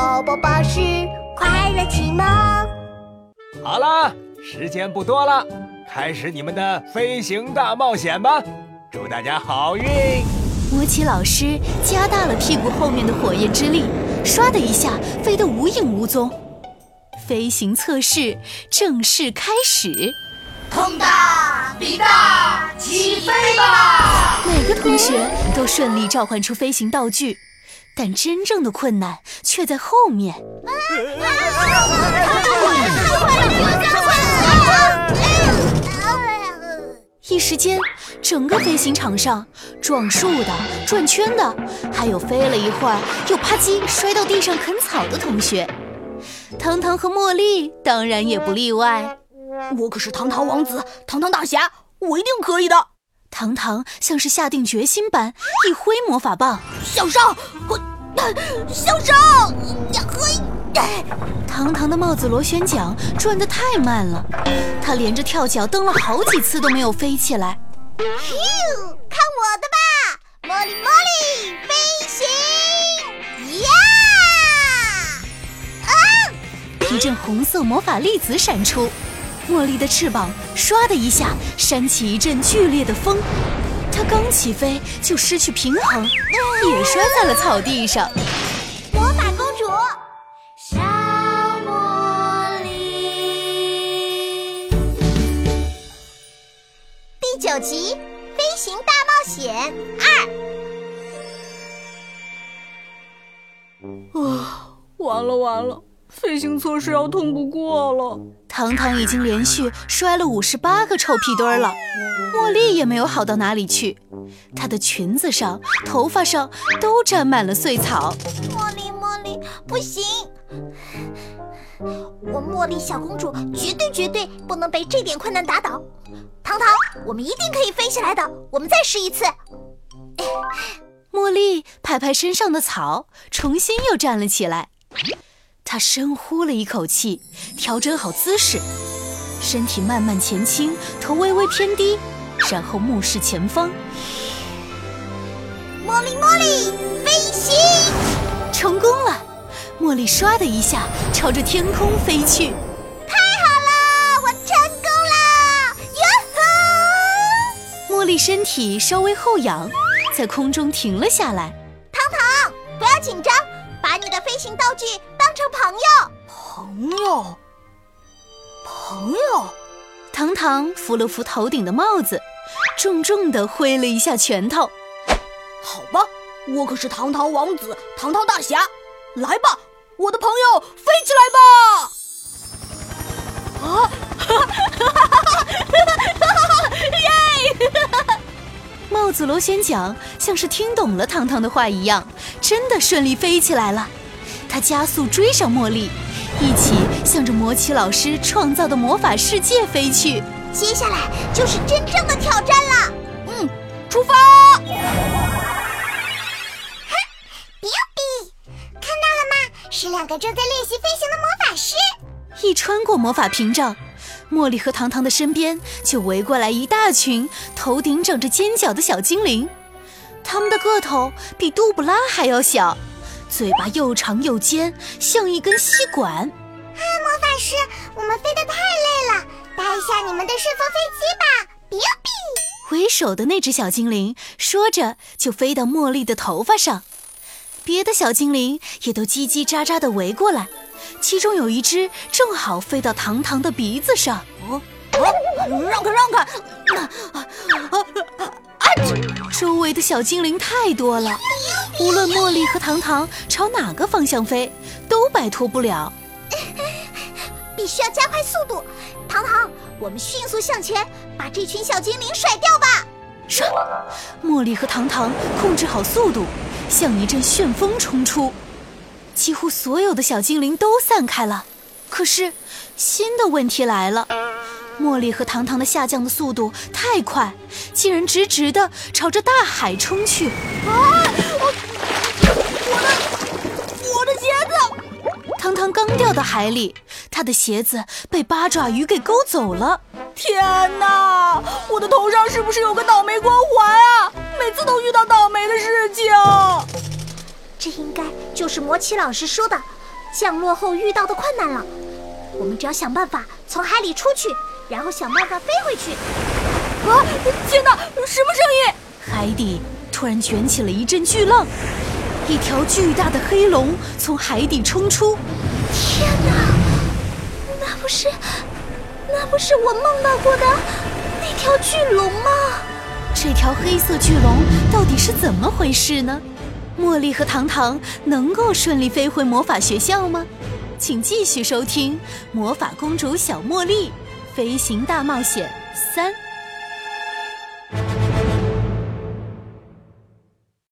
宝宝巴士快乐启蒙。好了，时间不多了，开始你们的飞行大冒险吧！祝大家好运！魔奇老师加大了屁股后面的火焰之力，唰的一下飞得无影无踪。飞行测试正式开始，通大比大，起飞吧！每个同学都顺利召唤出飞行道具，但真正的困难却在后面。一时间，整个飞行场上撞树的、转圈的，还有飞了一会儿又啪叽摔到地上啃草的同学。糖糖和茉莉当然也不例外。我可是糖糖王子，糖糖大侠，我一定可以的！糖糖像是下定决心般，一挥魔法棒小少，我小少，呀嘿！糖糖的帽子螺旋桨转得太慢了，他连着跳脚蹬了好几次都没有飞起来。看我的吧，茉莉茉莉飞行！呀！啊！一阵红色魔法粒子闪出，茉莉的翅膀唰的一下扇起一阵剧烈的风，它刚起飞就失去平衡，也摔在了草地上。魔法公主。小茉莉。第九集《飞行大冒险二》啊，完了完了，飞行测试要通不过了。糖糖已经连续摔了五十八个臭屁墩了，茉莉也没有好到哪里去，她的裙子上、头发上都沾满了碎草。茉莉，茉莉，不行！我茉莉小公主绝对绝对不能被这点困难打倒。糖糖，我们一定可以飞起来的！我们再试一次。茉莉拍拍身上的草，重新又站了起来。他深呼了一口气，调整好姿势，身体慢慢前倾，头微微偏低，然后目视前方。茉莉，茉莉，飞行成功了！茉莉唰的一下朝着天空飞去。太好了，我成功了！哟呵茉莉身体稍微后仰，在空中停了下来。糖糖，不要紧张，把你的飞行道具成朋友。朋友，朋友。糖糖扶了扶头顶的帽子，重重地挥了一下拳头。好吧，我可是堂堂王子，堂堂大侠。来吧，我的朋友，飞起来吧！啊！哈哈哈哈哈！耶！帽子螺旋桨像是听懂了糖糖的话一样，真的顺利飞起来了。它加速追上茉莉，一起向着魔奇老师创造的魔法世界飞去。接下来就是真正的挑战了。嗯，出发！哈，Biu 看到了吗？是两个正在练习飞行的魔法师。一穿过魔法屏障。茉莉和糖糖的身边就围过来一大群头顶长着尖角的小精灵，他们的个头比杜布拉还要小，嘴巴又长又尖，像一根吸管。啊，魔法师，我们飞得太累了，搭一下你们的顺风飞机吧！比比，为首的那只小精灵说着就飞到茉莉的头发上，别的小精灵也都叽叽喳喳地围过来。其中有一只正好飞到糖糖的鼻子上，哦，哦让开让开！啊啊啊！周围的小精灵太多了，无论茉莉和糖糖朝哪个方向飞，都摆脱不了。必须要加快速度，糖糖，我们迅速向前，把这群小精灵甩掉吧！唰，茉莉和糖糖控制好速度，像一阵旋风冲出。几乎所有的小精灵都散开了，可是新的问题来了：茉莉和糖糖的下降的速度太快，竟然直直的朝着大海冲去！啊！我我的我的鞋子！糖糖刚掉到海里，他的鞋子被八爪鱼给勾走了！天哪！我的头上是不是有个倒霉光环啊？每次都遇到倒霉的事情。这应该就是魔奇老师说的降落后遇到的困难了。我们只要想办法从海里出去，然后想办法飞回去。啊！天哪，什么声音？海底突然卷起了一阵巨浪，一条巨大的黑龙从海底冲出。天哪！那不是，那不是我梦到过的那条巨龙吗？这条黑色巨龙到底是怎么回事呢？茉莉和糖糖能够顺利飞回魔法学校吗？请继续收听《魔法公主小茉莉飞行大冒险三》。